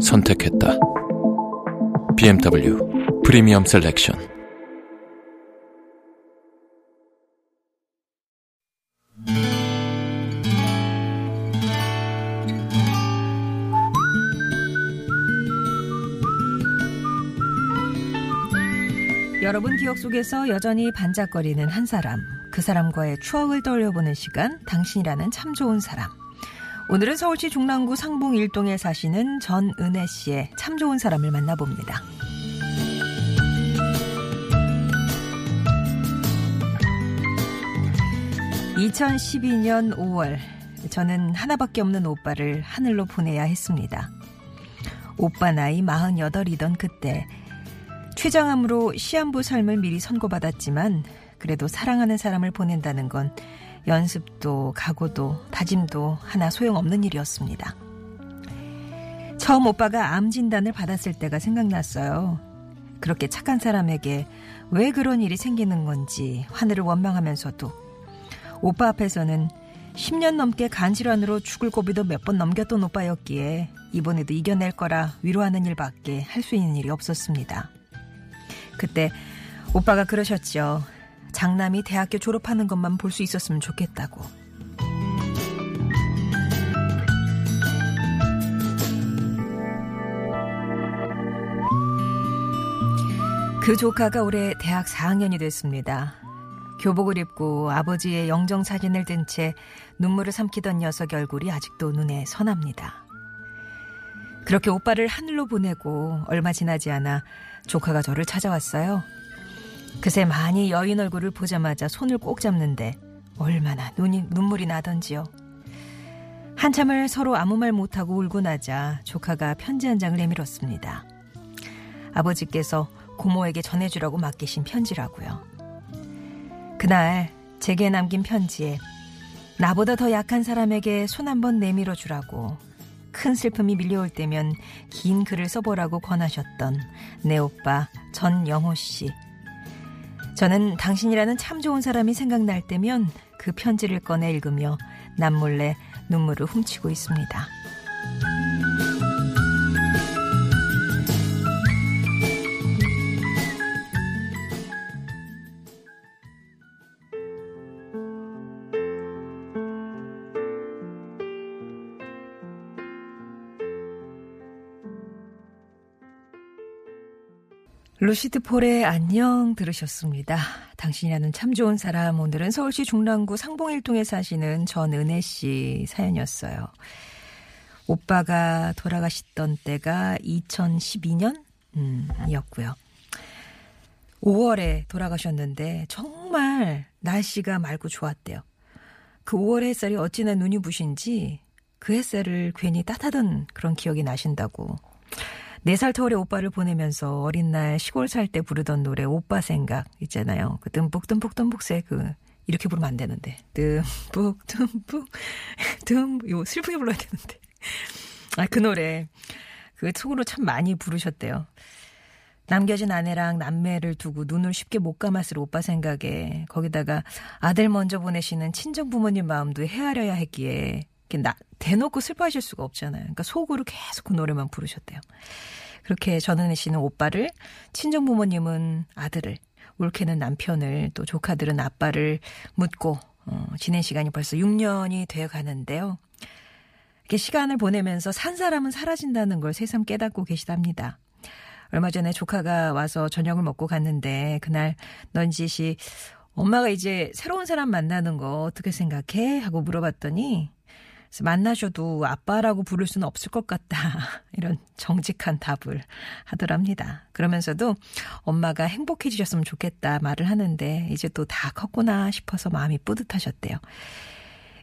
선택했다. BMW 프리미엄 셀렉션 여러분 기억 속에서 여전히 반짝거리는 한 사람, 그 사람과의 추억을 떠올려보는 시간, 당신이라는 참 좋은 사람. 오늘은 서울시 중랑구 상봉 일동에 사시는 전은혜 씨의 참 좋은 사람을 만나봅니다. 2012년 5월, 저는 하나밖에 없는 오빠를 하늘로 보내야 했습니다. 오빠 나이 48이던 그때, 최장암으로 시한부 삶을 미리 선고받았지만, 그래도 사랑하는 사람을 보낸다는 건 연습도 각오도 다짐도 하나 소용없는 일이었습니다. 처음 오빠가 암 진단을 받았을 때가 생각났어요. 그렇게 착한 사람에게 왜 그런 일이 생기는 건지 하늘을 원망하면서도 오빠 앞에서는 10년 넘게 간질환으로 죽을 고비도 몇 번 넘겼던 오빠였기에 이번에도 이겨낼 거라 위로하는 일밖에 할 수 있는 일이 없었습니다. 그때 오빠가 그러셨죠. 장남이 대학교 졸업하는 것만 볼 수 있었으면 좋겠다고. 그 조카가 올해 대학 4학년이 됐습니다. 교복을 입고 아버지의 영정 사진을 든 채 눈물을 삼키던 녀석 얼굴이 아직도 눈에 선합니다. 그렇게 오빠를 하늘로 보내고 얼마 지나지 않아 조카가 저를 찾아왔어요. 그새 많이 여인 얼굴을 보자마자 손을 꼭 잡는데 얼마나 눈이 눈물이 나던지요. 한참을 서로 아무 말 못하고 울고 나자 조카가 편지 한 장을 내밀었습니다. 아버지께서 고모에게 전해주라고 맡기신 편지라고요. 그날 제게 남긴 편지에 나보다 더 약한 사람에게 손 한번 내밀어 주라고 큰 슬픔이 밀려올 때면 긴 글을 써보라고 권하셨던 내 오빠 전영호 씨. 저는 당신이라는 참 좋은 사람이 생각날 때면 그 편지를 꺼내 읽으며 남몰래 눈물을 훔치고 있습니다. 루시드 폴의 안녕 들으셨습니다. 당신이라는 참 좋은 사람. 오늘은 서울시 중랑구 상봉일동에 사시는 전은혜 씨 사연이었어요. 오빠가 돌아가셨던 때가 2012년? 음, 이었고요. 5월에 돌아가셨는데 정말 날씨가 맑고 좋았대요. 그 5월 햇살이 어찌나 눈이 부신지 그 햇살을 괜히 따뜻하던 그런 기억이 나신다고 4살 터울의 오빠를 보내면서 어린 날 시골 살 때 부르던 노래 오빠 생각 있잖아요. 그 듬뿍 듬뿍 듬뿍새 그 이렇게 부르면 안 되는데 듬뿍 듬뿍 듬 이거 슬프게 불러야 되는데 아 그 노래 그 속으로 참 많이 부르셨대요. 남겨진 아내랑 남매를 두고 눈을 쉽게 못 감았을 오빠 생각에 거기다가 아들 먼저 보내시는 친정 부모님 마음도 헤아려야 했기에 나, 대놓고 슬퍼하실 수가 없잖아요. 그러니까 속으로 계속 그 노래만 부르셨대요. 그렇게 전은혜 씨는 오빠를, 친정 부모님은 아들을, 올케는 남편을, 또 조카들은 아빠를 묻고 어, 지낸 시간이 벌써 6년이 되어 가는데요. 이렇게 시간을 보내면서 산 사람은 사라진다는 걸 새삼 깨닫고 계시답니다. 얼마 전에 조카가 와서 저녁을 먹고 갔는데 그날 넌지 씨 엄마가 이제 새로운 사람 만나는 거 어떻게 생각해? 하고 물어봤더니 그래서 만나셔도 아빠라고 부를 수는 없을 것 같다. 이런 정직한 답을 하더랍니다. 그러면서도 엄마가 행복해지셨으면 좋겠다 말을 하는데 이제 또 다 컸구나 싶어서 마음이 뿌듯하셨대요.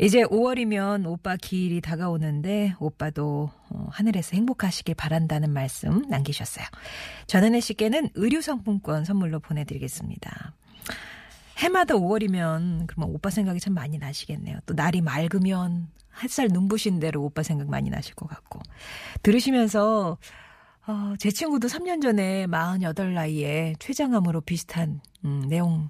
이제 5월이면 오빠 기일이 다가오는데 오빠도 어, 하늘에서 행복하시길 바란다는 말씀 남기셨어요. 전은혜 씨께는 의류 상품권 선물로 보내드리겠습니다. 해마다 5월이면 그러면 오빠 생각이 참 많이 나시겠네요. 또 날이 맑으면 햇살 눈부신 대로 오빠 생각 많이 나실 것 같고 들으시면서 어, 제 친구도 3년 전에 48 나이에 췌장암으로 비슷한 음, 내용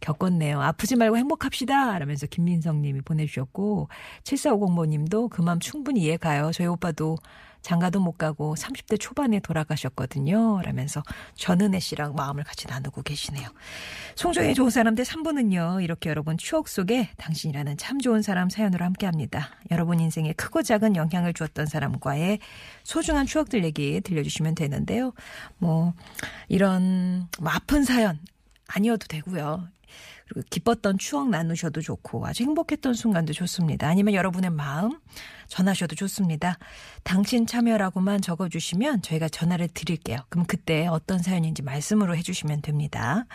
겪었네요. 아프지 말고 행복합시다. 라면서 김민성 님이 보내주셨고, 7450모 님도 그 마음 충분히 이해가요. 저희 오빠도 장가도 못 가고 30대 초반에 돌아가셨거든요. 라면서 전은혜 씨랑 마음을 같이 나누고 계시네요. 송정의 좋은 사람들 3부는요. 이렇게 여러분 추억 속에 당신이라는 참 좋은 사람 사연으로 함께 합니다. 여러분 인생에 크고 작은 영향을 주었던 사람과의 소중한 추억들 얘기 들려주시면 되는데요. 뭐, 이런 뭐 아픈 사연 아니어도 되고요. 그리고 기뻤던 추억 나누셔도 좋고 아주 행복했던 순간도 좋습니다. 아니면 여러분의 마음 전하셔도 좋습니다. 당신 참여라고만 적어주시면 저희가 전화를 드릴게요. 그럼 그때 어떤 사연인지 말씀으로 해주시면 됩니다.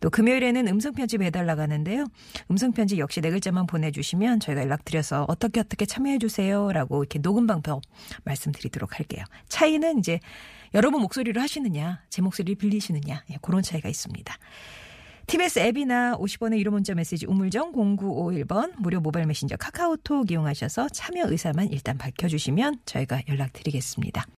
또 금요일에는 음성편지 배달 나가는데요. 음성편지 역시 네 글자만 보내주시면 저희가 연락드려서 어떻게 어떻게 참여해주세요. 라고 이렇게 녹음 방법 말씀드리도록 할게요. 차이는 이제 여러분 목소리로 하시느냐, 제 목소리를 빌리시느냐, 예, 그런 차이가 있습니다. TBS 앱이나 50원의 유료 문자 메시지 우물정 0951번 무료 모바일 메신저 카카오톡 이용하셔서 참여 의사만 일단 밝혀주시면 저희가 연락드리겠습니다.